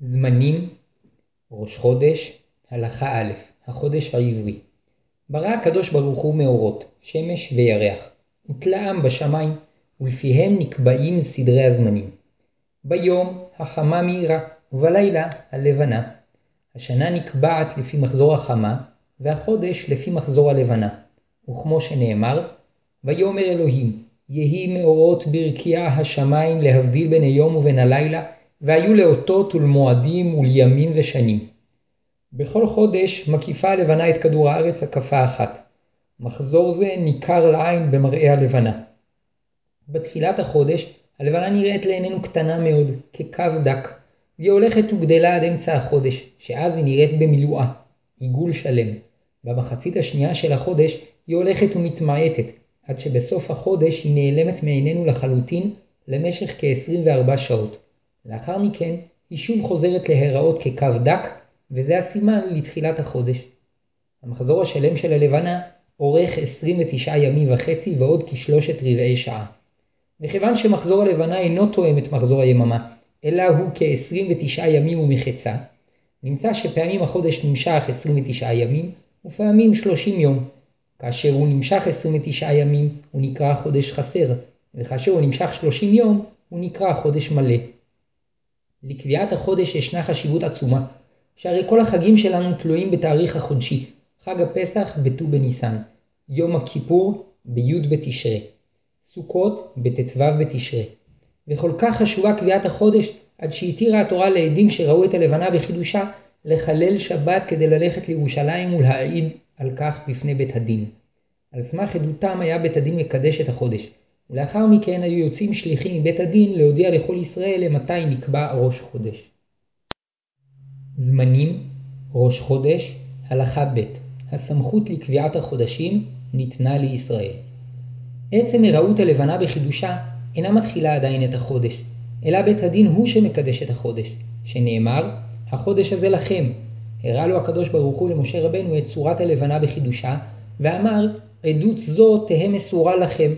זמנים ראש חודש הלכה א' החודש העברי ברא הקדוש ברוך הוא מאורות שמש וירח ותלאם בשמיים ולפיהם נקבעים סדרי הזמנים. ביום החמה מאירה ובלילה הלבנה. השנה נקבעת לפי מחזור החמה והחודש לפי מחזור הלבנה. וכמו שנאמר ויאמר אלוהים יהי מאורות ברקיע השמיים להבדיל בין היום ובין הלילה והיו לאותות ולמועדים ולימים ושנים. בכל חודש מקיפה הלבנה את כדור הארץ הקפה אחת. מחזור זה ניכר לעין במראה הלבנה. בתחילת החודש הלבנה נראית לעינינו קטנה מאוד, כקו דק, והיא הולכת וגדלה עד אמצע החודש, שאז היא נראית במילואה, עיגול שלם. במחצית השנייה של החודש היא הולכת ומתמעטת, עד שבסוף החודש היא נעלמת מעינינו לחלוטין למשך כ-24 שעות. לאחר מכן היא שוב חוזרת להיראות כקו דק, וזה הסימן לתחילת החודש. המחזור השלם של הלבנה אורך 29 ימים וחצי ועוד כשלושת רבעי שעה. מכיוון שמחזור הלבנה אינו תואם את מחזור היממה, אלא הוא כ-29 ימים ומחצה, נמצא שפעמים החודש נמשך 29 ימים ופעמים 30 יום. כאשר הוא נמשך 29 ימים הוא נקרא חודש חסר, וכאשר הוא נמשך 30 יום הוא נקרא חודש מלא. לקביעת החודש ישנה חשיבות עצומה, שהרי כל החגים שלנו תלויים בתאריך החודשי, חג הפסח בט"ו בניסן, יום הכיפור בי' בתשרי, סוכות בט"ו בתשרי. וכל כך חשובה קביעת החודש, עד שהתירה התורה לעדים שראו את הלבנה בחידושה, לחלל שבת כדי ללכת לירושלים ולהעיד על כך בפני בית הדין. על סמך עדותם היה בית הדין מקדש את החודש, ולאחר מכן היו יוצאים שליחים מבית הדין להודיע לכל ישראל למתי נקבע ראש חודש. זמנים ראש חודש הלכה ב' הסמכות לקביעת החודשים ניתנה לישראל. עצם הראות הלבנה בחידושה אינה מתחילה עדיין את החודש, אלא בית הדין הוא שמקדש את החודש, שנאמר, החודש הזה לכם. הראה לו הקדוש ברוך הוא למשה רבנו את צורת הלבנה בחידושה, ואמר, עדות זו תהא מסורה לכם.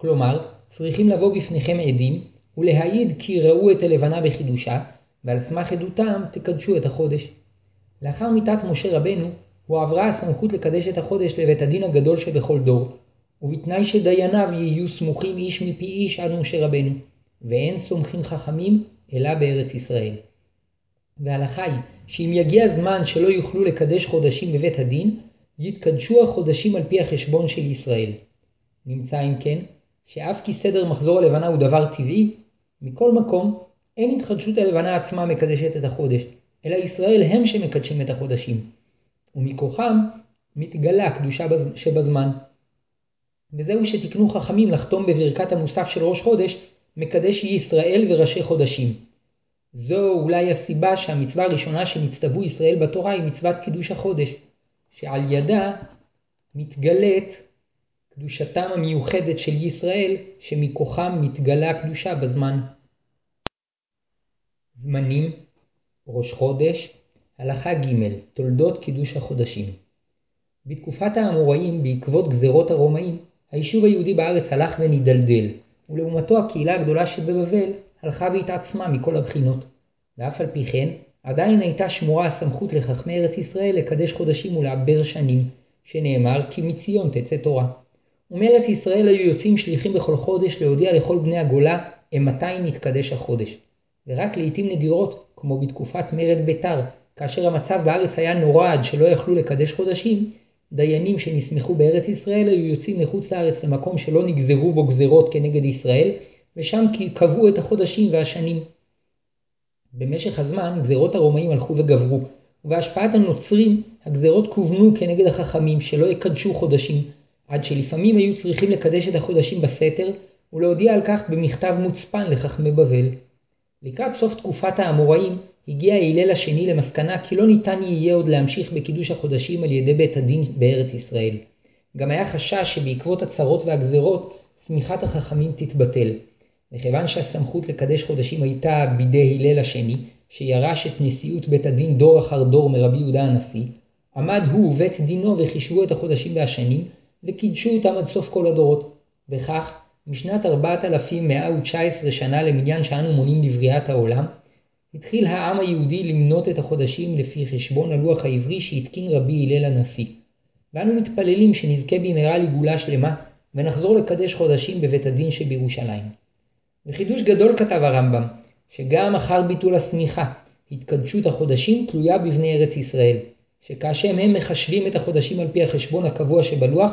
כלומר, צריכים לבוא בפניכם עדים, ולהעיד כי ראו את הלבנה בחידושה, ועל סמך עדותם תקדשו את החודש. לאחר מיתת משה רבנו, הועברה הסמכות לקדש את החודש לבית הדין הגדול שבכל דור, ובתנאי שדייניו יהיו סמוכים איש מפי איש עד משה רבנו, ואין סומכים חכמים אלא בארץ ישראל. וההלכה היא שאם יגיע זמן שלא יוכלו לקדש חודשים בבית הדין, יתקדשו החודשים על פי החשבון של ישראל. נמצא אם כן, שאף כי סדר מחזור הלבנה הוא דבר טבעי, מכל מקום אין התחדשות הלבנה עצמה מקדשת את החודש, אלא ישראל הם שמקדשים את החודשים. ומכוחם מתגלה הקדושה שבזמן. וזהו שתקנו חכמים לחתום בברכת המוסף של ראש חודש, מקדש ישראל וראשי חודשים. זו אולי הסיבה שהמצווה הראשונה שנצטוו ישראל בתורה היא מצוות קידוש החודש, שעל ידה מתגלית קדושתם המיוחדת של ישראל, שמכוחם מתגלה הקדושה בזמן. זמנים ראש חודש הלכה ג' תולדות קידוש החודשים. בתקופת האמוראים בעקבות גזרות הרומאים היישוב היהודי בארץ הלך ונידלדל ולעומתו הקהילה הגדולה שבבבל הלכה והתעצמה מכל הבחינות. ואף על פי כן עדיין הייתה שמורה הסמכות לחכמי ארץ ישראל לקדש חודשים ולעבר שנים שנאמר כי מציון תצא תורה ומארץ ישראל היו יוצאים שליחים בכל חודש להודיע לכל בני הגולה אימתי נתקדש החודש ורק לעיתים נדירות כמו בתקופת מרד ביתר כאשר המצב בארץ היה נורא עד שלא יכלו לקדש חודשים, דיינים שנסמכו בארץ ישראל היו יוצאים מחוץ לארץ למקום שלא נגזרו בו גזרות כנגד ישראל, ושם קבעו את החודשים והשנים. במשך הזמן גזרות הרומאים הלכו וגברו, ובהשפעת הנוצרים הגזרות כוונו כנגד החכמים שלא יקדשו חודשים, עד שלפעמים היו צריכים לקדש את החודשים בסתר, ולהודיע על כך במכתב מוצפן לחכמי בבל. לקראת סוף תקופת האמוראים הגיע הלל השני למסקנה כי לא ניתן יהיה עוד להמשיך בקידוש החודשים על ידי בית הדין בארץ ישראל. גם היה חשש שבעקבות הצרות והגזרות צמיחת החכמים תתבטל. מכיוון שהסמכות לקדש חודשים הייתה בידי הלל השני, שירש את נשיאות בית הדין דור אחר דור מרבי יהודה הנשיא, עמד הוא ובית דינו וחישבו את החודשים והשנים, וקידשו אותם עד סוף כל הדורות. וכך, משנת 4119 שנה למניין שאנו מונים לבריאת העולם, התחיל העם היהודי למנות את החודשים לפי חשבון הלוח העברי שהתקין רבי הלל הנשיא. ואנו מתפללים שנזכה במהרה לגאולה שלמה ונחזור לקדש חודשים בבית הדין שבירושלים. וחידוש גדול כתב הרמב"ם, שגם אחר ביטול השמיכה, התקדשות החודשים תלויה בבני ארץ ישראל, שכאשר הם מחשבים את החודשים על פי החשבון הקבוע שבלוח,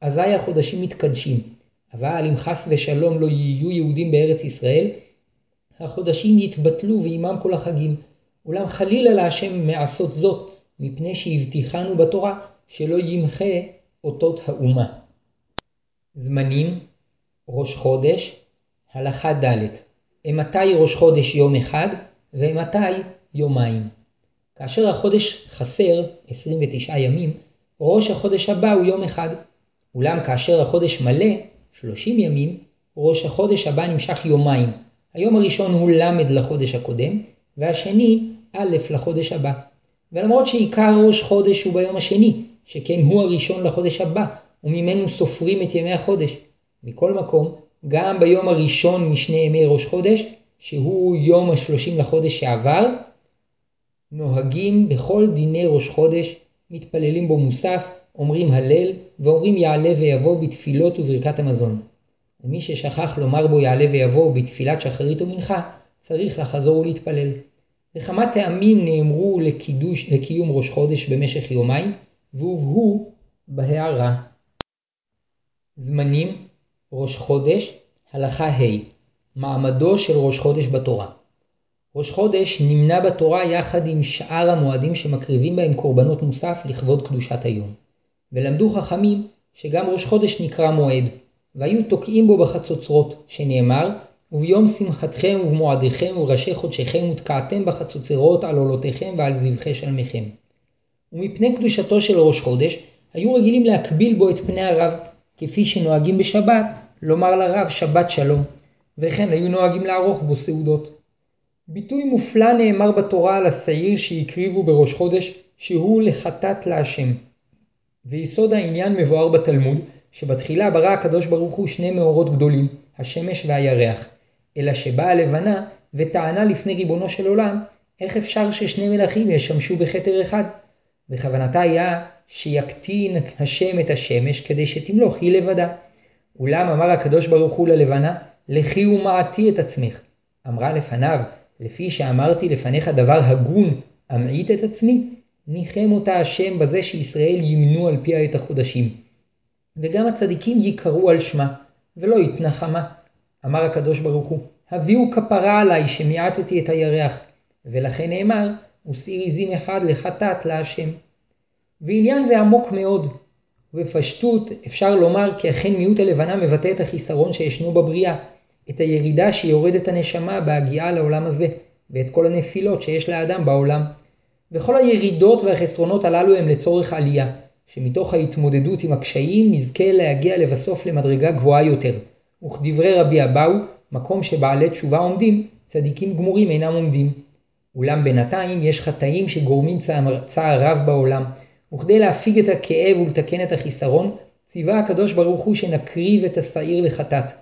אזי החודשים מתקדשים. אבל אם חס ושלום לא יהיו יהודים בארץ ישראל, החודשים יתבטלו ועימם כל החגים. אולם חלילה להשם מעשות זאת, מפני שהבטיחנו בתורה שלא ימחה אותות האומה. זמנים ראש חודש הלכה ד' אימתי ראש חודש יום אחד ואימתי יומיים. כאשר החודש חסר 29 ימים, ראש החודש הבא הוא יום אחד. אולם כאשר החודש מלא 30 ימים, ראש החודש הבא נמשך יומיים. היום הראשון הוא ל' לחודש הקודם, והשני א' לחודש הבא. ולמרות שעיקר ראש חודש הוא ביום השני, שכן הוא הראשון לחודש הבא, וממנו סופרים את ימי החודש. מכל מקום, גם ביום הראשון משני ימי ראש חודש, שהוא יום השלושים לחודש שעבר, נוהגים בכל דיני ראש חודש, מתפללים בו מוסף, אומרים הלל, ואומרים יעלה ויבוא בתפילות וברכת המזון. ומי ששכח לומר בו יעלה ויבוא בתפילת שחרית ומנחה, צריך לחזור ולהתפלל. וכמה טעמים נאמרו לקידוש, לקיום ראש חודש במשך יומיים, והובאו בהערה. זמנים ראש חודש, הלכה ה' מעמדו של ראש חודש בתורה. ראש חודש נמנה בתורה יחד עם שאר המועדים שמקריבים בהם קורבנות מוסף לכבוד קדושת היום. ולמדו חכמים שגם ראש חודש נקרא מועד, והיו תוקעים בו בחצוצרות, שנאמר, וביום שמחתכם ובמועדיכם ובראשי חודשיכם ותקעתם בחצוצרות על עולותיכם ועל זבחי שלמיכם. ומפני קדושתו של ראש חודש, היו רגילים להקביל בו את פני הרב, כפי שנוהגים בשבת, לומר לרב שבת שלום, וכן היו נוהגים לערוך בו סעודות. ביטוי מופלא נאמר בתורה על השעיר שהקריבו בראש חודש, שהוא לחטאת להשם. ויסוד העניין מבואר בתלמוד, שבתחילה ברא הקדוש ברוך הוא שני מאורות גדולים, השמש והירח, אלא שבאה הלבנה וטענה לפני ריבונו של עולם, איך אפשר ששני מלכים ישמשו בכתר אחד? וכוונתה היה שיקטין השם את השמש כדי שתמלוך היא לבדה. אולם אמר הקדוש ברוך הוא ללבנה, לכי ומעטי את עצמך. אמרה לפניו, לפי שאמרתי לפניך דבר הגון, אמעיט את עצמי, ניחם אותה השם בזה שישראל ימנו על פיה את החודשים. וגם הצדיקים ייקראו על שמה, ולא יתנחמה. אמר הקדוש ברוך הוא, הביאו כפרה עליי שמיעטתי את הירח, ולכן נאמר, ושאיר עזים אחד לחטאת להשם. ועניין זה עמוק מאוד. ובפשטות אפשר לומר כי אכן מיעוט הלבנה מבטא את החיסרון שישנו בבריאה, את הירידה שיורדת הנשמה בהגיעה לעולם הזה, ואת כל הנפילות שיש לאדם בעולם. וכל הירידות והחסרונות הללו הם לצורך עלייה, שמתוך ההתמודדות עם הקשיים נזכה להגיע לבסוף למדרגה גבוהה יותר. וכדברי רבי אבאו, מקום שבעלי תשובה עומדים, צדיקים גמורים אינם עומדים. אולם בינתיים יש חטאים שגורמים צער, צער רב בעולם, וכדי להפיג את הכאב ולתקן את החיסרון, ציווה הקדוש ברוך הוא שנקריב את השעיר לחטאת.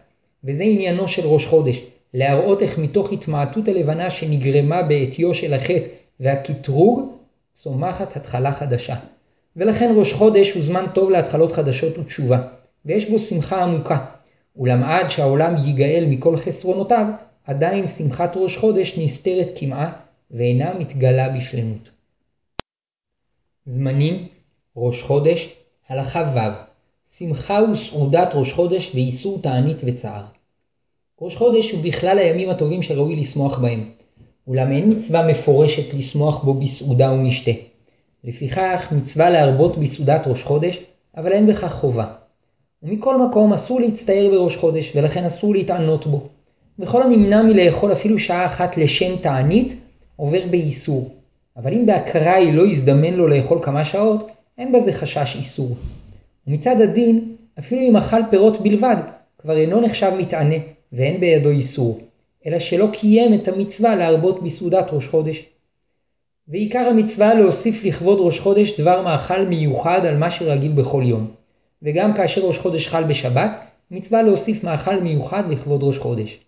וזה עניינו של ראש חודש, להראות איך מתוך התמעטות הלבנה שנגרמה בעטיו של החטא והקטרוג, צומחת התחלה חדשה. ולכן ראש חודש הוא זמן טוב להתחלות חדשות ותשובה, ויש בו שמחה עמוקה. אולם עד שהעולם ייגאל מכל חסרונותיו, עדיין שמחת ראש חודש נסתרת כמעה, ואינה מתגלה בשלמות. זמנים ראש חודש הלכה ו' שמחה וסעודת ראש חודש ואיסור תענית וצער. ראש חודש הוא בכלל הימים הטובים שראוי לשמוח בהם, אולם אין מצווה מפורשת לשמוח בו בסעודה ומשתה. לפיכך מצווה להרבות בסעודת ראש חודש, אבל אין בכך חובה. ומכל מקום אסור להצטער בראש חודש, ולכן אסור להתענות בו. וכל הנמנע מלאכול אפילו שעה אחת לשם תענית, עובר באיסור. אבל אם באקראי לא יזדמן לו לאכול כמה שעות, אין בזה חשש איסור. ומצד הדין, אפילו אם אכל פירות בלבד, כבר אינו נחשב מתענה, ואין בידו איסור, אלא שלא קיים את המצווה להרבות בסעודת ראש חודש. ועיקר המצווה להוסיף לכבוד ראש חודש דבר מאכל מיוחד על מה שרגיל בכל יום. וגם כאשר ראש חודש חל בשבת, מצווה להוסיף מאכל מיוחד לכבוד ראש חודש.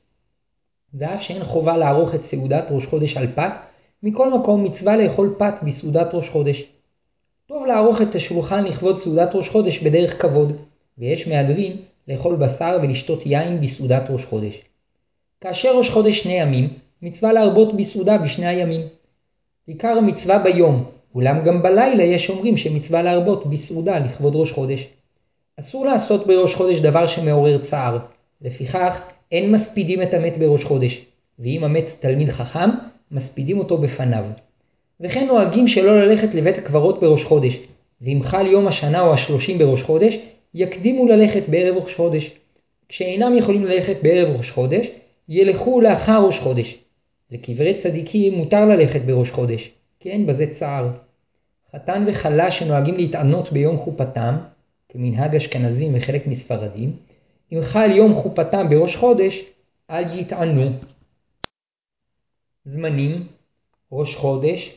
ואף שאין חובה לערוך את סעודת ראש חודש על פת, מכל מקום מצווה לאכול פת בסעודת ראש חודש. טוב לערוך את השולחן לכבוד סעודת ראש חודש בדרך כבוד, ויש מהדרין לאכול בשר ולשתות יין בסעודת ראש חודש. כאשר ראש חודש שני ימים, מצווה להרבות בסעודה בשני הימים. עיקר המצווה ביום, אולם גם בלילה יש אומרים שמצווה להרבות בסעודה לכבוד ראש חודש. אסור לעשות בראש חודש דבר שמעורר צער, לפיכך אין מספידים את המת בראש חודש, ואם המת תלמיד חכם, מספידים אותו בפניו. וכן נוהגים שלא ללכת לבית הקברות בראש חודש, ואם חל יום השנה או השלושים בראש חודש, יקדימו ללכת בערב ראש חודש. כשאינם יכולים ללכת בערב ראש חודש, ילכו לאחר ראש חודש. לקברי צדיקים מותר ללכת בראש חודש, כי אין בזה צער. חתן וכלה שנוהגים להתענות ביום חופתם, כמנהג אשכנזים וחלק מספרדים, אם חל יום חופתם בראש חודש, אל יטענו. זמנים ראש חודש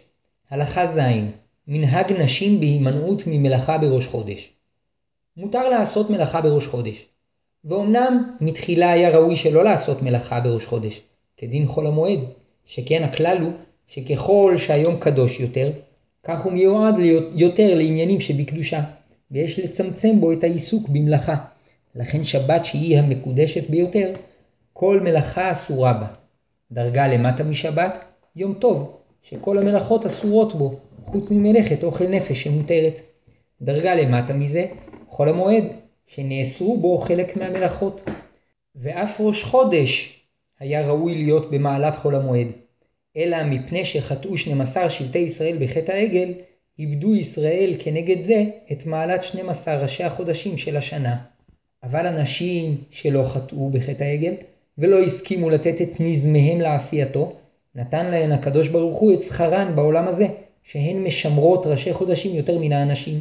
הלכה ז' מנהג נשים בהימנעות ממלאכה בראש חודש. מותר לעשות מלאכה בראש חודש. ואומנם מתחילה היה ראוי שלא לעשות מלאכה בראש חודש, כדין חול המועד, שכן הכלל הוא שככל שהיום קדוש יותר, כך הוא מיועד יותר לעניינים שבקדושה, ויש לצמצם בו את העיסוק במלאכה. לכן שבת שהיא המקודשת ביותר, כל מלאכה אסורה בה. דרגה למטה משבת, יום טוב, שכל המלאכות אסורות בו, חוץ ממלאכת אוכל נפש שמותרת. דרגה למטה מזה, חול המועד, שנאסרו בו חלק מהמלאכות. ואף ראש חודש היה ראוי להיות במעלת חול המועד. אלא מפני שחטאו 12 שבטי ישראל בחטא העגל, איבדו ישראל כנגד זה את מעלת 12 ראשי החודשים של השנה. אבל אנשים שלא חטאו בחטא העגל, ולא הסכימו לתת את נזמיהם לעשייתו, נתן להן הקדוש ברוך הוא את שכרן בעולם הזה, שהן משמרות ראשי חודשים יותר מן האנשים.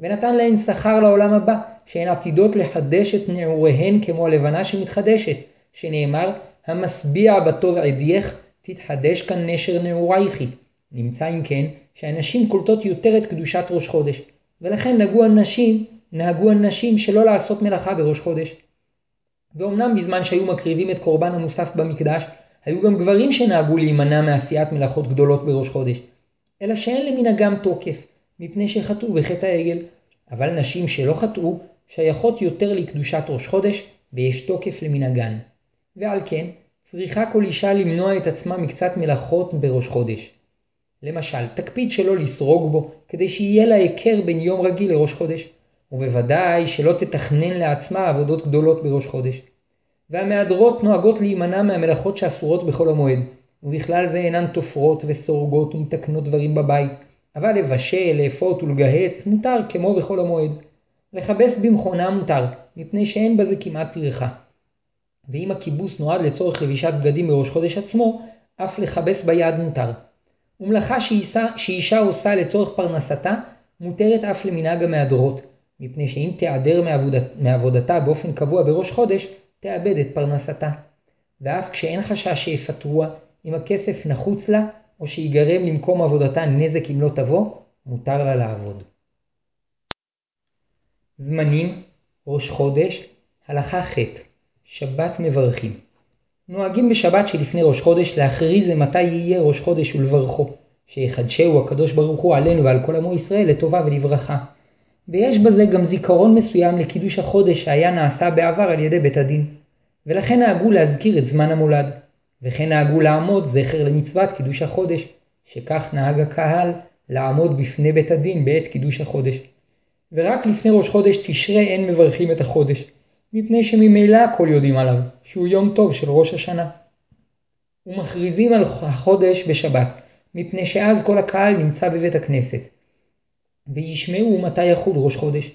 ונתן להן שכר לעולם הבא, שהן עתידות לחדש את נעוריהן כמו הלבנה שמתחדשת, שנאמר, המשביע בטוב עדייך, תתחדש כאן נשר נעורייכי. נמצא אם כן, שהנשים קולטות יותר את קדושת ראש חודש, ולכן נהגו הנשים, נהגו הנשים שלא לעשות מלאכה בראש חודש. ואומנם בזמן שהיו מקריבים את קורבן המוסף במקדש, היו גם גברים שנהגו להימנע מעשיית מלאכות גדולות בראש חודש, אלא שאין למנהגם תוקף, מפני שחטאו בחטא העגל, אבל נשים שלא חטאו, שייכות יותר לקדושת ראש חודש, ויש תוקף למנהגן. ועל כן, צריכה כל אישה למנוע את עצמה מקצת מלאכות בראש חודש. למשל, תקפיד שלא לסרוג בו, כדי שיהיה לה היכר בין יום רגיל לראש חודש, ובוודאי שלא תתכנן לעצמה עבודות גדולות בראש חודש. והמהדרות נוהגות להימנע מהמלאכות שאסורות בחול המועד, ובכלל זה אינן תופרות וסורגות ומתקנות דברים בבית, אבל לבשל, לאפות ולגהץ מותר כמו בחול המועד. לכבס במכונה מותר, מפני שאין בזה כמעט טרחה. ואם הכיבוס נועד לצורך לבישת בגדים בראש חודש עצמו, אף לכבס ביד מותר. ומלאכה שאישה, שאישה עושה לצורך פרנסתה, מותרת אף למנהג המהדרות, מפני שאם תיעדר מעבודת, מעבודתה באופן קבוע בראש חודש, תאבד את פרנסתה. ואף כשאין חשש שיפטרוה, אם הכסף נחוץ לה, או שיגרם למקום עבודתה נזק אם לא תבוא, מותר לה לעבוד. זמנים, ראש חודש, הלכה ח' שבת מברכים. נוהגים בשבת שלפני ראש חודש להכריז למתי יהיה ראש חודש ולברכו, שיחדשהו הקדוש ברוך הוא עלינו ועל כל עמו ישראל לטובה ולברכה. ויש בזה גם זיכרון מסוים לקידוש החודש שהיה נעשה בעבר על ידי בית הדין. ולכן נהגו להזכיר את זמן המולד. וכן נהגו לעמוד זכר למצוות קידוש החודש, שכך נהג הקהל לעמוד בפני בית הדין בעת קידוש החודש. ורק לפני ראש חודש תשרה אין מברכים את החודש, מפני שממילא הכל יודעים עליו, שהוא יום טוב של ראש השנה. ומכריזים על החודש בשבת, מפני שאז כל הקהל נמצא בבית הכנסת. וישמעו מתי יחול ראש חודש.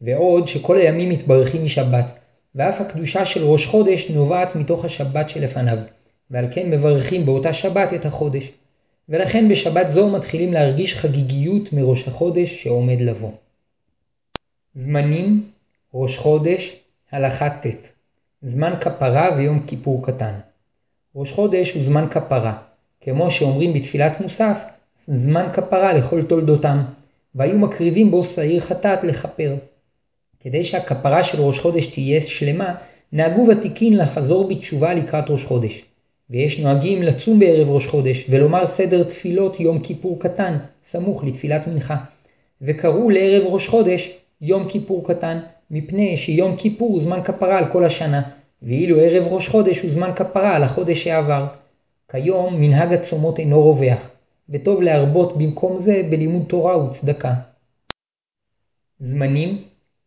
ועוד שכל הימים מתברכים משבת, ואף הקדושה של ראש חודש נובעת מתוך השבת שלפניו, ועל כן מברכים באותה שבת את החודש. ולכן בשבת זו מתחילים להרגיש חגיגיות מראש החודש שעומד לבוא. זמנים ראש חודש הלכה ט' זמן כפרה ויום כיפור קטן. ראש חודש הוא זמן כפרה, כמו שאומרים בתפילת מוסף, זמן כפרה לכל תולדותם, והיו מקריבים בו שעיר חטאת לכפר. כדי שהכפרה של ראש חודש תהיה שלמה, נהגו ותיקין לחזור בתשובה לקראת ראש חודש. ויש נוהגים לצום בערב ראש חודש ולומר סדר תפילות יום כיפור קטן, סמוך לתפילת מנחה. וקראו לערב ראש חודש יום כיפור קטן, מפני שיום כיפור הוא זמן כפרה על כל השנה, ואילו ערב ראש חודש הוא זמן כפרה על החודש שעבר. כיום מנהג הצומות אינו רווח, וטוב להרבות במקום זה בלימוד תורה וצדקה. זמנים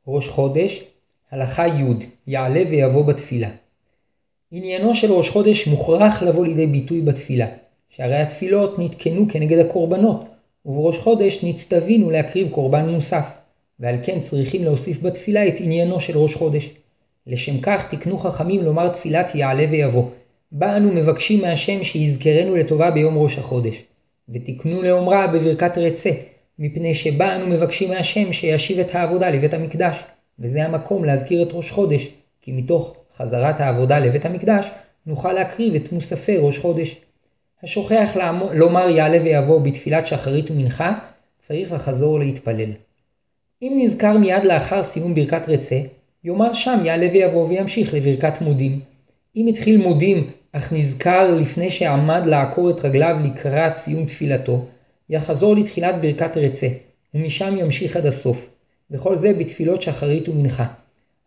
ראש חודש הלכה י' יעלה ויבוא בתפילה עניינו של ראש חודש מוכרח לבוא לידי ביטוי בתפילה, שהרי התפילות נתקנו כנגד הקורבנות, ובראש חודש נצטווינו להקריב קורבן נוסף, ועל כן צריכים להוסיף בתפילה את עניינו של ראש חודש. לשם כך תקנו חכמים לומר תפילת יעלה ויבוא, בה אנו מבקשים מהשם שיזכרנו לטובה ביום ראש החודש, ותקנו לאומרה בברכת רצה, מפני שבה אנו מבקשים מהשם שישיב את העבודה לבית המקדש, וזה המקום להזכיר את ראש חודש, כי מתוך חזרת העבודה לבית המקדש, נוכל להקריב את מוספי ראש חודש. השוכח לומר יעלה ויבוא בתפילת שחרית ומנחה, צריך לחזור להתפלל. אם נזכר מיד לאחר סיום ברכת רצה, יאמר שם יעלה ויבוא וימשיך לברכת מודים. אם התחיל מודים, אך נזכר לפני שעמד לעקור את רגליו לקראת סיום תפילתו, יחזור לתחילת ברכת רצה, ומשם ימשיך עד הסוף, וכל זה בתפילות שחרית ומנחה.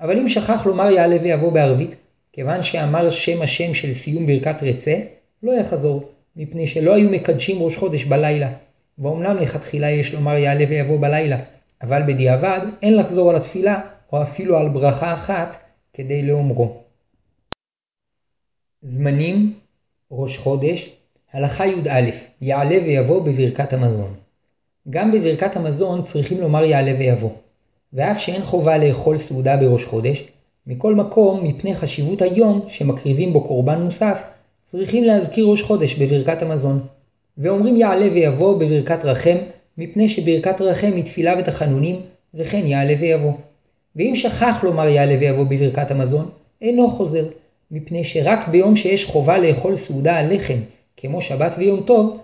אבל אם שכח לומר יעלה ויבוא בערבית, כיוון שאמר שם השם של סיום ברכת רצה, לא יחזור, מפני שלא היו מקדשים ראש חודש בלילה. ואומנם לכתחילה יש לומר יעלה ויבוא בלילה, אבל בדיעבד אין לחזור על התפילה, או אפילו על ברכה אחת, כדי לאומרו. זמנים ראש חודש הלכה י"א יעלה ויבוא בברכת המזון. גם בברכת המזון צריכים לומר יעלה ויבוא. ואף שאין חובה לאכול סעודה בראש חודש, מכל מקום, מפני חשיבות היום שמקריבים בו קורבן נוסף, צריכים להזכיר ראש חודש בברכת המזון. ואומרים יעלה ויבוא בברכת רחם, מפני שברכת רחם היא תפילה ותחנונים, וכן יעלה ויבוא. ואם שכח לומר יעלה ויבוא בברכת המזון, אינו חוזר, מפני שרק ביום שיש חובה לאכול סעודה על לחם, כמו שבת ויום טוב,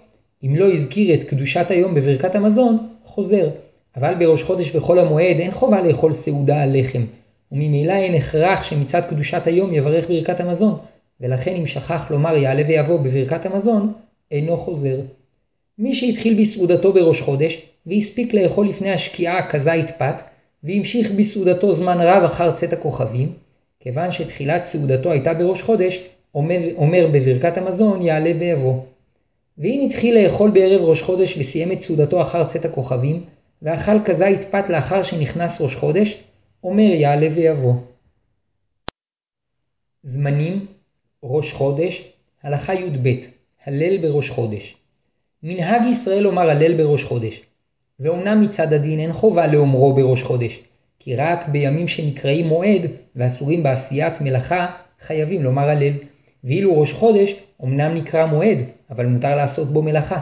אם לא הזכיר את קדושת היום בברכת המזון, חוזר. אבל בראש חודש בחול המועד אין חובה לאכול סעודה על לחם, וממילא אין הכרח שמצד קדושת היום יברך ברכת המזון, ולכן אם שכח לומר יעלה ויבוא בברכת המזון, אינו חוזר. מי שהתחיל בסעודתו בראש חודש, והספיק לאכול לפני השקיעה כזית פת, והמשיך בסעודתו זמן רב אחר צאת הכוכבים, כיוון שתחילת סעודתו הייתה בראש חודש, אומר, אומר בברכת המזון יעלה ויבוא. ואם התחיל לאכול בערב ראש חודש וסיים את סעודתו אחר צאת הכוכבים, ואכל כזית פת לאחר שנכנס ראש חודש, אומר יעלה ויבוא. זמנים ראש חודש, הלכה י"ב, הלל בראש חודש. מנהג ישראל לומר הלל בראש חודש, ואומנם מצד הדין אין חובה לאומרו בראש חודש, כי רק בימים שנקראים מועד ואסורים בעשיית מלאכה חייבים לומר הלל, ואילו ראש חודש אמנם נקרא מועד, אבל מותר לעשות בו מלאכה.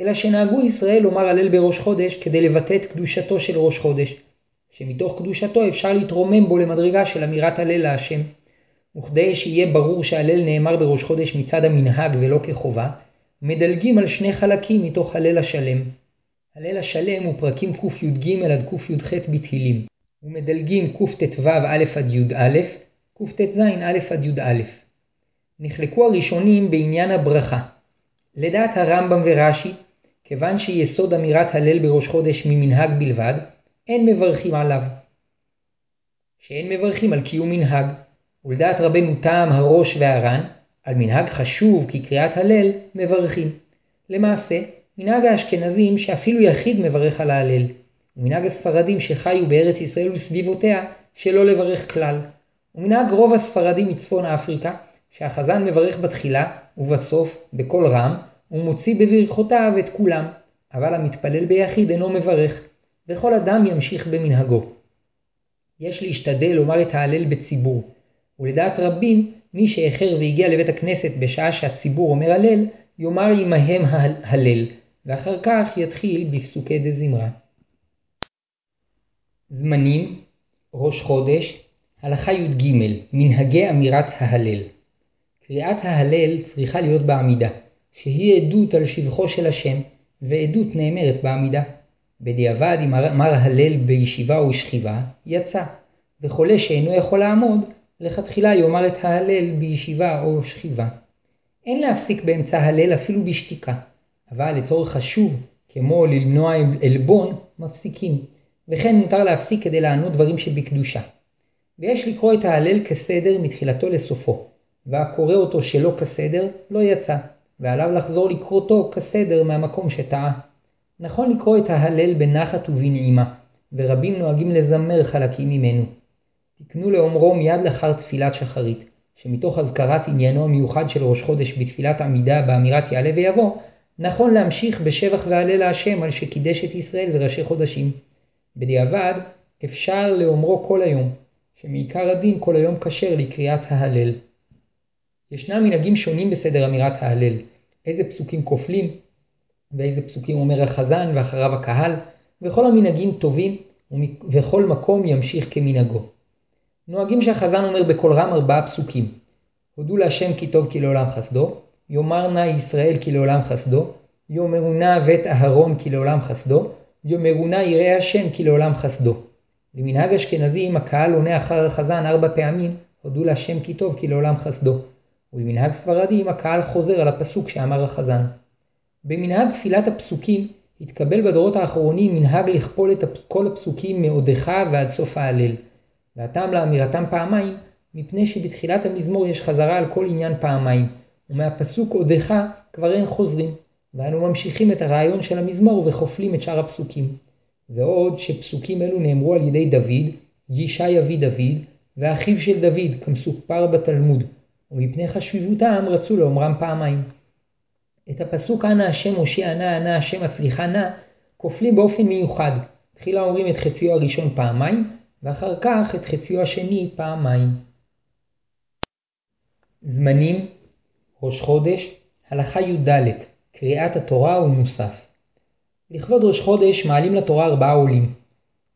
אלא שנהגו ישראל לומר הלל בראש חודש כדי לבטא את קדושתו של ראש חודש, שמתוך קדושתו אפשר להתרומם בו למדרגה של אמירת הלל להשם. וכדי שיהיה ברור שהלל נאמר בראש חודש מצד המנהג ולא כחובה, מדלגים על שני חלקים מתוך הלל השלם. הלל השלם הוא פרקים קי"ג עד קי"ח בתהילים, ומדלגים קט"ו א' עד י"א, קט"ז א' עד י"א. נחלקו הראשונים בעניין הברכה. לדעת הרמב"ם ורש"י, כיוון שיסוד אמירת הלל בראש חודש ממנהג בלבד, אין מברכים עליו. שאין מברכים על קיום מנהג, ולדעת רבנו תם הראש והר"ן, על מנהג חשוב כקריאת הלל, מברכים. למעשה, מנהג האשכנזים שאפילו יחיד מברך על ההלל, ומנהג הספרדים שחיו בארץ ישראל וסביבותיה, שלא לברך כלל. ומנהג רוב הספרדים מצפון אפריקה, שהחזן מברך בתחילה ובסוף בקול רם, ומוציא בברכותיו את כולם, אבל המתפלל ביחיד אינו מברך, וכל אדם ימשיך במנהגו. יש להשתדל לומר את ההלל בציבור, ולדעת רבים, מי שאיחר והגיע לבית הכנסת בשעה שהציבור אומר הלל, יאמר עמהם הלל, ואחר כך יתחיל בפסוקי דזמרה. זמנים, ראש חודש, הלכה י"ג, מנהגי אמירת ההלל. קריאת ההלל צריכה להיות בעמידה, שהיא עדות על שבחו של השם, ועדות נאמרת בעמידה. בדיעבד אם אמר הלל בישיבה או שכיבה, יצא, וחולה שאינו יכול לעמוד, לכתחילה יאמר את ההלל בישיבה או שכיבה. אין להפסיק באמצע הלל אפילו בשתיקה, אבל לצורך חשוב, כמו למנוע עלבון, מפסיקים, וכן מותר להפסיק כדי לענות דברים שבקדושה. ויש לקרוא את ההלל כסדר מתחילתו לסופו, והקורא אותו שלא כסדר לא יצא, ועליו לחזור לקרותו כסדר מהמקום שטעה. נכון לקרוא את ההלל בנחת ובנעימה, ורבים נוהגים לזמר חלקים ממנו. תקנו לאומרו מיד לאחר תפילת שחרית, שמתוך הזכרת עניינו המיוחד של ראש חודש בתפילת עמידה באמירת יעלה ויבוא, נכון להמשיך בשבח והלל להשם על שקידש את ישראל וראשי חודשים. בדיעבד, אפשר לאומרו כל היום, שמעיקר הדין כל היום כשר לקריאת ההלל. ישנם מנהגים שונים בסדר אמירת ההלל, איזה פסוקים כופלים, ואיזה פסוקים אומר החזן ואחריו הקהל, וכל המנהגים טובים, וכל מקום ימשיך כמנהגו. נוהגים שהחזן אומר בקול רם ארבעה פסוקים. הודו להשם כי טוב כי לעולם חסדו, יאמר נא ישראל כי לעולם חסדו, יאמרו נא בית אהרון כי לעולם חסדו, יאמרו נא יראה השם כי לעולם חסדו. למנהג אשכנזי אם הקהל עונה אחר החזן ארבע פעמים, הודו להשם כי טוב כי לעולם חסדו. ובמנהג ספרדי אם הקהל חוזר על הפסוק שאמר החזן. במנהג תפילת הפסוקים התקבל בדורות האחרונים מנהג לכפול את כל הפסוקים מעודך ועד סוף ההלל. והטעם לאמירתם פעמיים, מפני שבתחילת המזמור יש חזרה על כל עניין פעמיים, ומהפסוק עודך כבר אין חוזרים, ואנו ממשיכים את הרעיון של המזמור וחופלים את שאר הפסוקים. ועוד שפסוקים אלו נאמרו על ידי דוד, ישי אבי דוד, ואחיו של דוד, כמסופר בתלמוד, ומפני חשיבותם רצו לאומרם פעמיים. את הפסוק אנא השם הושיע נא, אנא השם הצליחה נא, כופלים באופן מיוחד. תחילה אומרים את חציו הראשון פעמיים, ואחר כך את חציו השני פעמיים. זמנים ראש חודש, הלכה י"ד, קריאת התורה ומוסף. לכבוד ראש חודש מעלים לתורה ארבעה עולים,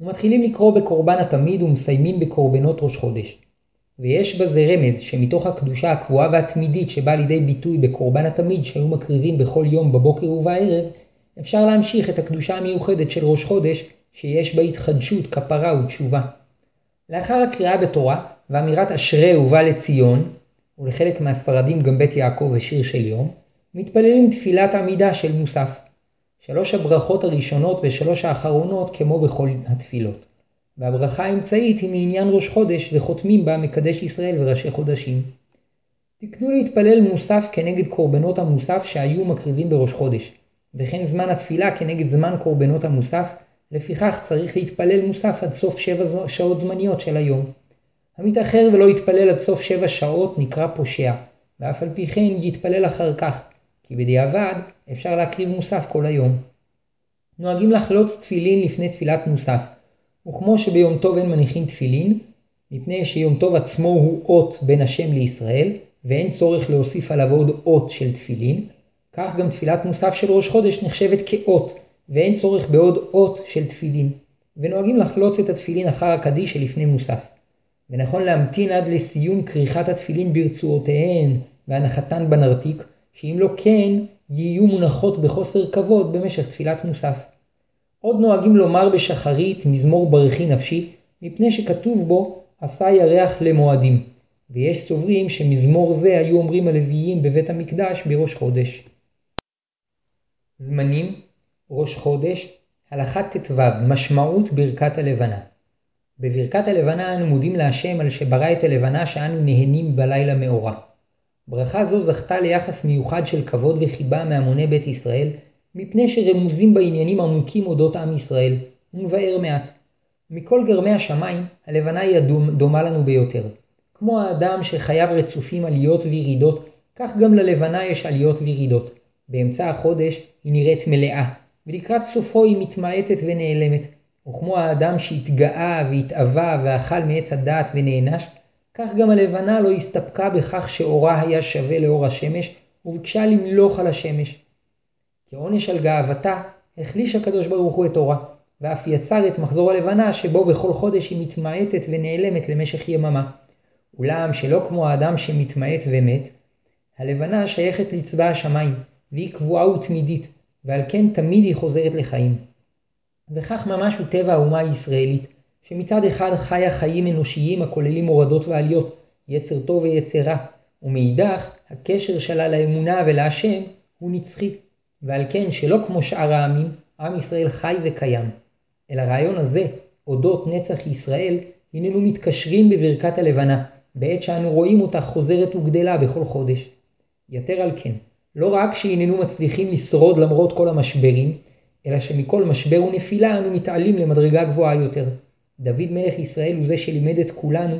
ומתחילים לקרוא בקורבן התמיד ומסיימים בקורבנות ראש חודש. ויש בזה רמז שמתוך הקדושה הקבועה והתמידית שבאה לידי ביטוי בקורבן התמיד שהיו מקריבים בכל יום בבוקר ובערב, אפשר להמשיך את הקדושה המיוחדת של ראש חודש שיש בה התחדשות, כפרה ותשובה. לאחר הקריאה בתורה ואמירת אשרי ובא לציון, ולחלק מהספרדים גם בית יעקב ושיר של יום, מתפללים תפילת עמידה של מוסף. שלוש הברכות הראשונות ושלוש האחרונות כמו בכל התפילות. והברכה האמצעית היא מעניין ראש חודש וחותמים בה מקדש ישראל וראשי חודשים. תקנו להתפלל מוסף כנגד קורבנות המוסף שהיו מקריבים בראש חודש, וכן זמן התפילה כנגד זמן קורבנות המוסף, לפיכך צריך להתפלל מוסף עד סוף שבע שעות זמניות של היום. המתאחר ולא יתפלל עד סוף שבע שעות נקרא פושע, ואף על פי כן יתפלל אחר כך, כי בדיעבד אפשר להקריב מוסף כל היום. נוהגים לחלוץ תפילין לפני תפילת מוסף, וכמו שביום טוב אין מניחים תפילין, מפני שיום טוב עצמו הוא אות בין השם לישראל, ואין צורך להוסיף עליו עוד אות של תפילין, כך גם תפילת מוסף של ראש חודש נחשבת כאות, ואין צורך בעוד אות של תפילין, ונוהגים לחלוץ את התפילין אחר הקדיש שלפני מוסף. ונכון להמתין עד לסיום כריכת התפילין ברצועותיהן והנחתן בנרתיק, שאם לא כן, יהיו מונחות בחוסר כבוד במשך תפילת מוסף. עוד נוהגים לומר בשחרית מזמור ברכי נפשי, מפני שכתוב בו עשה ירח למועדים, ויש סוברים שמזמור זה היו אומרים הלוויים בבית המקדש בראש חודש. זמנים ראש חודש, הלכה ט"ו משמעות ברכת הלבנה בברכת הלבנה אנו מודים להשם על שברא את הלבנה שאנו נהנים בלילה מאורה. ברכה זו זכתה ליחס מיוחד של כבוד וחיבה מהמוני בית ישראל, מפני שרמוזים בעניינים עמוקים אודות עם ישראל, ומבאר מעט. מכל גרמי השמיים, הלבנה היא הדומה לנו ביותר. כמו האדם שחייו רצופים עליות וירידות, כך גם ללבנה יש עליות וירידות. באמצע החודש היא נראית מלאה, ולקראת סופו היא מתמעטת ונעלמת. וכמו האדם שהתגאה והתאווה ואכל מעץ הדעת ונענש, כך גם הלבנה לא הסתפקה בכך שאורה היה שווה לאור השמש, וביקשה למלוך על השמש. כעונש על גאוותה, החליש הקדוש ברוך הוא את אורה, ואף יצר את מחזור הלבנה שבו בכל חודש היא מתמעטת ונעלמת למשך יממה. אולם שלא כמו האדם שמתמעט ומת, הלבנה שייכת לצבא השמיים, והיא קבועה ותמידית, ועל כן תמיד היא חוזרת לחיים. וכך ממש הוא טבע האומה הישראלית, שמצד אחד חיה חיים אנושיים הכוללים הורדות ועליות, יצר טוב ויצר רע, ומאידך הקשר שלה לאמונה ולהשם הוא נצחי, ועל כן שלא כמו שאר העמים, עם ישראל חי וקיים. אל הרעיון הזה, אודות נצח ישראל, הננו מתקשרים בברכת הלבנה, בעת שאנו רואים אותה חוזרת וגדלה בכל חודש. יתר על כן, לא רק שהננו מצליחים לשרוד למרות כל המשברים, אלא שמכל משבר ונפילה אנו מתעלים למדרגה גבוהה יותר. דוד מלך ישראל הוא זה שלימד את כולנו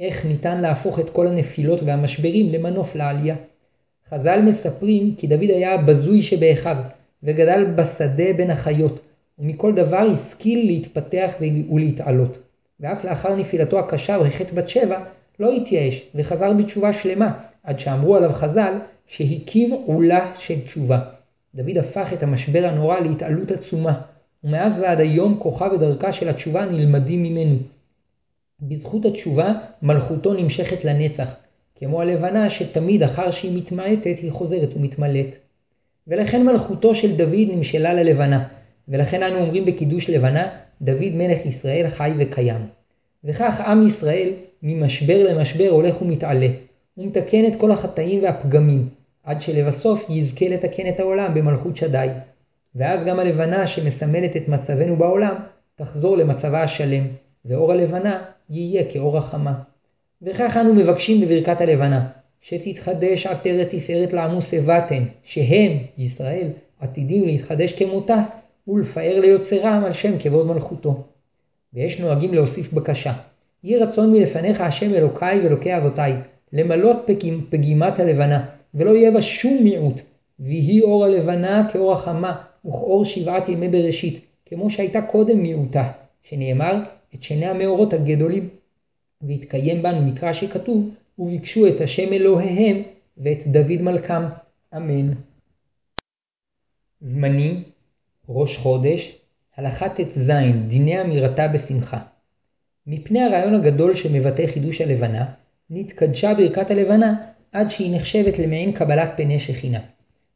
איך ניתן להפוך את כל הנפילות והמשברים למנוף לעלייה. חז"ל מספרים כי דוד היה הבזוי שבאחיו, וגדל בשדה בין החיות, ומכל דבר השכיל להתפתח ולהתעלות. ואף לאחר נפילתו הקשה בחטא בת שבע, לא התייאש, וחזר בתשובה שלמה, עד שאמרו עליו חז"ל שהקים עולה של תשובה. דוד הפך את המשבר הנורא להתעלות עצומה, ומאז ועד היום כוחה ודרכה של התשובה נלמדים ממנו. בזכות התשובה מלכותו נמשכת לנצח, כמו הלבנה שתמיד אחר שהיא מתמעטת היא חוזרת ומתמלאת. ולכן מלכותו של דוד נמשלה ללבנה, ולכן אנו אומרים בקידוש לבנה, דוד מלך ישראל חי וקיים. וכך עם ישראל ממשבר למשבר הולך ומתעלה, ומתקן את כל החטאים והפגמים, עד שלבסוף יזכה לתקן את העולם במלכות שדי. ואז גם הלבנה שמסמלת את מצבנו בעולם, תחזור למצבה השלם, ואור הלבנה יהיה כאור החמה. וכך אנו מבקשים בברכת הלבנה, שתתחדש עטרת תפארת לעמוס הבאתם, שהם, ישראל, עתידים להתחדש כמותה, ולפאר ליוצרם על שם כבוד מלכותו. ויש נוהגים להוסיף בקשה, יהי רצון מלפניך השם אלוקיי ואלוקי אבותיי, למלות פגימ, פגימת הלבנה, ולא יהיה בה שום מיעוט, ויהי אור הלבנה כאור החמה, וכאור שבעת ימי בראשית, כמו שהייתה קודם מיעוטה, שנאמר, את שני המאורות הגדולים. והתקיים בנו מקרא שכתוב, וביקשו את השם אלוהיהם ואת דוד מלכם. אמן. זמנים, ראש חודש, הלכה ט"ז, דיני אמירתה בשמחה. מפני הרעיון הגדול שמבטא חידוש הלבנה, נתקדשה ברכת הלבנה עד שהיא נחשבת למעין קבלת פני שכינה.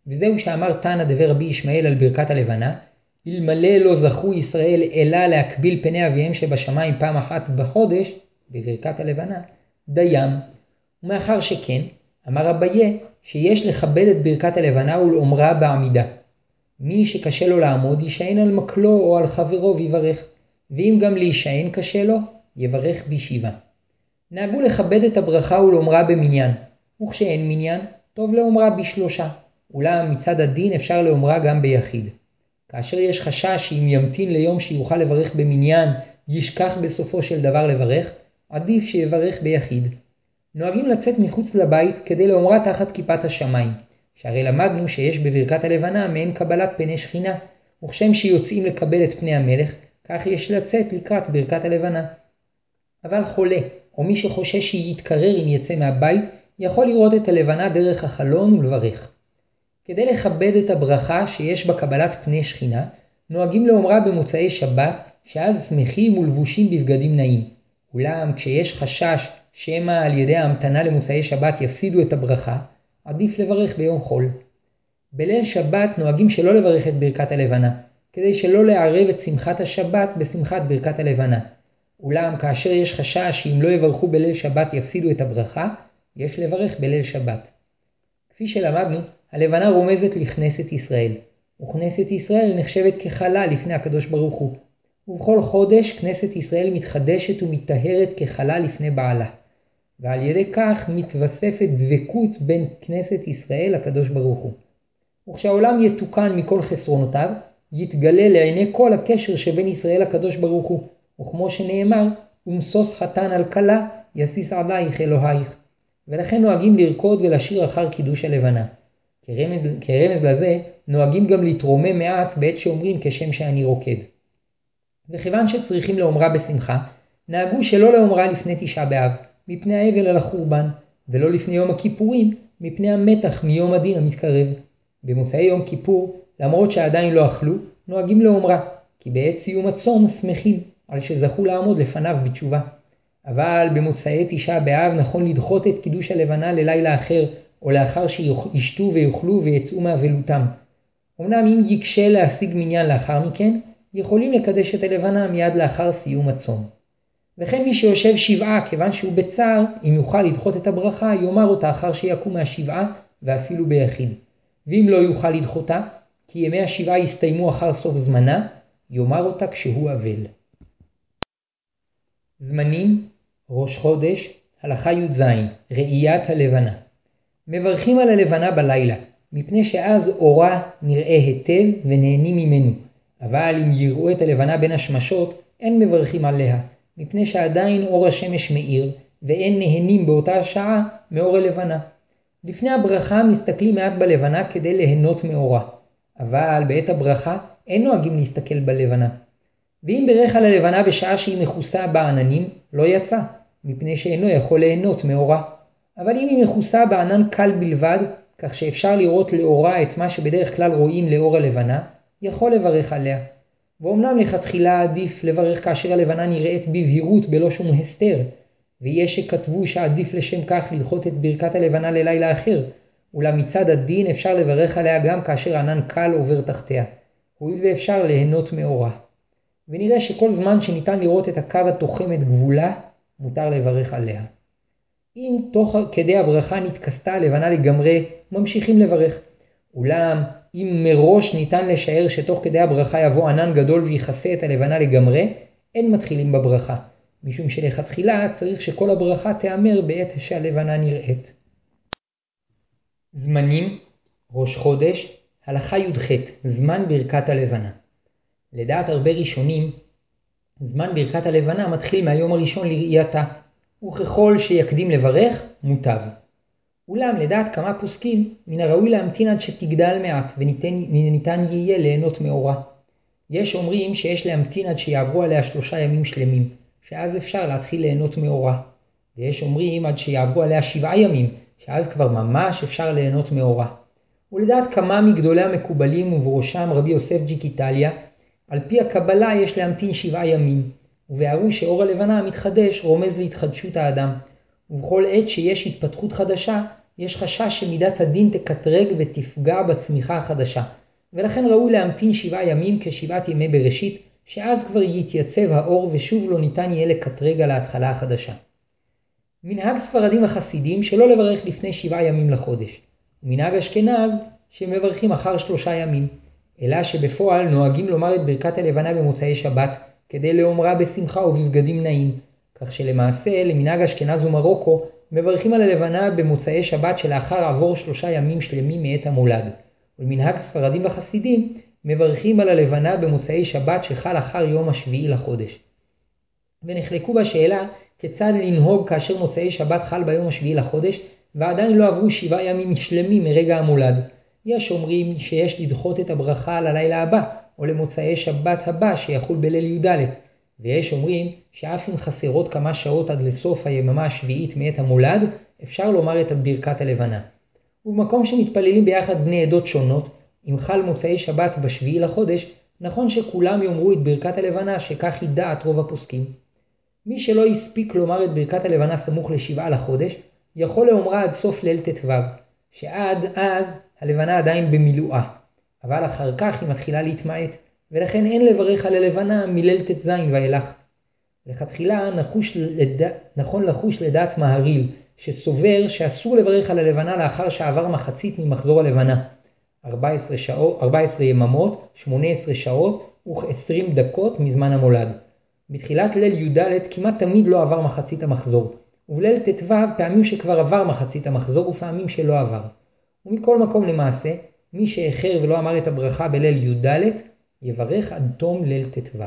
וזהו שאמר תנא דבר רבי ישמעאל על ברכת הלבנה, אלמלא לא זכו ישראל אלא להקביל פני אביהם שבשמיים פעם אחת בחודש, בברכת הלבנה, דיים. ומאחר שכן, אמר אביה שיש לכבד את ברכת הלבנה ולאומרה בעמידה. מי שקשה לו לעמוד יישען על מקלו או על חברו ויברך, ואם גם להישען קשה לו, יברך בישיבה. נהגו לכבד את הברכה ולאומרה במניין, וכשאין מניין, טוב לאומרה בשלושה, אולם מצד הדין אפשר לאומרה גם ביחיד. כאשר יש חשש שאם ימתין ליום שיוכל לברך במניין, ישכח בסופו של דבר לברך, עדיף שיברך ביחיד. נוהגים לצאת מחוץ לבית כדי לאומרה תחת כיפת השמיים, שהרי למדנו שיש בברכת הלבנה מעין קבלת פני שכינה, וכשם שיוצאים לקבל את פני המלך, כך יש לצאת לקראת ברכת הלבנה. אבל חולה, או מי שחושש שיתקרר אם יצא מהבית, יכול לראות את הלבנה דרך החלון ולברך. כדי לכבד את הברכה שיש בה קבלת פני שכינה, נוהגים לאומרה במוצאי שבת, שאז שמחים ולבושים בבגדים נעים. אולם כשיש חשש שמא על ידי ההמתנה למוצאי שבת יפסידו את הברכה, עדיף לברך ביום חול. בליל שבת נוהגים שלא לברך את ברכת הלבנה, כדי שלא לערב את שמחת השבת בשמחת ברכת הלבנה. אולם כאשר יש חשש שאם לא יברכו בליל שבת יפסידו את הברכה, יש לברך בליל שבת. כפי שלמדנו, הלבנה רומזת לכנסת ישראל, וכנסת ישראל נחשבת כחלה לפני הקדוש ברוך הוא. ובכל חודש כנסת ישראל מתחדשת ומטהרת כחלה לפני בעלה. ועל ידי כך מתווספת דבקות בין כנסת ישראל לקדוש ברוך הוא. וכשהעולם יתוקן מכל חסרונותיו, יתגלה לעיני כל הקשר שבין ישראל לקדוש ברוך הוא, וכמו שנאמר, ומשוש חתן על כלה, יסיס עלייך אלוהיך. ולכן נוהגים לרקוד ולשיר אחר קידוש הלבנה. כרמז, כרמז לזה, נוהגים גם להתרומם מעט בעת שאומרים כשם שאני רוקד. וכיוון שצריכים לאומרה בשמחה, נהגו שלא לאומרה לפני תשעה באב, מפני האבל על החורבן, ולא לפני יום הכיפורים, מפני המתח מיום הדין המתקרב. במוצאי יום כיפור, למרות שעדיין לא אכלו, נוהגים לאומרה, כי בעת סיום הצום שמחים, על שזכו לעמוד לפניו בתשובה. אבל במוצאי תשעה באב נכון לדחות את קידוש הלבנה ללילה אחר, או לאחר שישתו ויאכלו ויצאו מאבלותם. אמנם אם יקשה להשיג מניין לאחר מכן, יכולים לקדש את הלבנה מיד לאחר סיום הצום. וכן מי שיושב שבעה כיוון שהוא בצער, אם יוכל לדחות את הברכה, יאמר אותה אחר שיקום מהשבעה ואפילו ביחיד. ואם לא יוכל לדחותה, כי ימי השבעה יסתיימו אחר סוף זמנה, יאמר אותה כשהוא אבל. זמנים ראש חודש, הלכה י"ז, ראיית הלבנה. מברכים על הלבנה בלילה, מפני שאז אורה נראה היטב ונהנים ממנו, אבל אם יראו את הלבנה בין השמשות, אין מברכים עליה, מפני שעדיין אור השמש מאיר, ואין נהנים באותה שעה מאור הלבנה. לפני הברכה מסתכלים מעט בלבנה כדי ליהנות מאורה, אבל בעת הברכה אין נוהגים להסתכל בלבנה. ואם ברך על הלבנה בשעה שהיא מכוסה בעננים, לא יצא, מפני שאינו יכול ליהנות מאורה. אבל אם היא מכוסה בענן קל בלבד, כך שאפשר לראות לאורה את מה שבדרך כלל רואים לאור הלבנה, יכול לברך עליה. ואומנם לכתחילה עדיף לברך כאשר הלבנה נראית בבהירות בלא שום הסתר, ויש שכתבו שעדיף לשם כך לדחות את ברכת הלבנה ללילה אחר, אולם מצד הדין אפשר לברך עליה גם כאשר ענן קל עובר תחתיה, הואיל ואפשר ליהנות מאורה. ונראה שכל זמן שניתן לראות את הקו התוחם את גבולה, מותר לברך עליה. אם תוך כדי הברכה נתכסתה הלבנה לגמרי, ממשיכים לברך. אולם אם מראש ניתן לשער שתוך כדי הברכה יבוא ענן גדול ויכסה את הלבנה לגמרי, אין מתחילים בברכה, משום שלכתחילה צריך שכל הברכה תיאמר בעת שהלבנה נראית. זמנים ראש חודש, הלכה י"ח, זמן ברכת הלבנה. לדעת הרבה ראשונים, זמן ברכת הלבנה מתחיל מהיום הראשון לראייתה, וככל שיקדים לברך, מוטב. אולם לדעת כמה פוסקים, מן הראוי להמתין עד שתגדל מעט וניתן יהיה ליהנות מאורה. יש אומרים שיש להמתין עד שיעברו עליה שלושה ימים שלמים, שאז אפשר להתחיל ליהנות מאורה. ויש אומרים עד שיעברו עליה שבעה ימים, שאז כבר ממש אפשר ליהנות מאורה. ולדעת כמה מגדולי המקובלים ובראשם רבי יוסף ג'יקיטליה, על פי הקבלה יש להמתין שבעה ימים, ובהרו שאור הלבנה המתחדש רומז להתחדשות האדם, ובכל עת שיש התפתחות חדשה, יש חשש שמידת הדין תקטרג ותפגע בצמיחה החדשה, ולכן ראוי להמתין שבעה ימים כשבעת ימי בראשית, שאז כבר יתייצב האור ושוב לא ניתן יהיה לקטרג על ההתחלה החדשה. מנהג ספרדים החסידים שלא לברך לפני שבעה ימים לחודש, ומנהג אשכנז שמברכים אחר שלושה ימים, אלא שבפועל נוהגים לומר את ברכת הלבנה במוצאי שבת, כדי לאומרה בשמחה ובבגדים נעים, כך שלמעשה למנהג אשכנז ומרוקו מברכים על הלבנה במוצאי שבת שלאחר עבור שלושה ימים שלמים מעת המולד, ולמנהג ספרדים וחסידים מברכים על הלבנה במוצאי שבת שחל אחר יום השביעי לחודש. ונחלקו בשאלה כיצד לנהוג כאשר מוצאי שבת חל ביום השביעי לחודש ועדיין לא עברו שבעה ימים שלמים מרגע המולד. יש אומרים שיש לדחות את הברכה על הלילה הבא, או למוצאי שבת הבא שיחול בליל י"ד, ויש אומרים שאף אם חסרות כמה שעות עד לסוף היממה השביעית מאת המולד, אפשר לומר את ברכת הלבנה. ובמקום שמתפללים ביחד בני עדות שונות, אם חל מוצאי שבת בשביעי לחודש, נכון שכולם יאמרו את ברכת הלבנה שכך היא דעת רוב הפוסקים. מי שלא הספיק לומר את ברכת הלבנה סמוך לשבעה לחודש, יכול לאומרה עד סוף ליל ט"ו, שעד אז הלבנה עדיין במילואה, אבל אחר כך היא מתחילה להתמעט, ולכן אין לברך על הלבנה מליל ט"ז ואילך. לכתחילה נחוש לד... נכון לחוש לדעת מהריל, שסובר שאסור לברך על הלבנה לאחר שעבר מחצית ממחזור הלבנה, 14, שעות, 14 יממות, 18 שעות וכ-20 דקות מזמן המולד. בתחילת ליל י"ד כמעט תמיד לא עבר מחצית המחזור, ובליל ט"ו פעמים שכבר עבר מחצית המחזור ופעמים שלא עבר. ומכל מקום למעשה, מי שאיחר ולא אמר את הברכה בליל י"ד, יברך עד תום ליל ט"ו.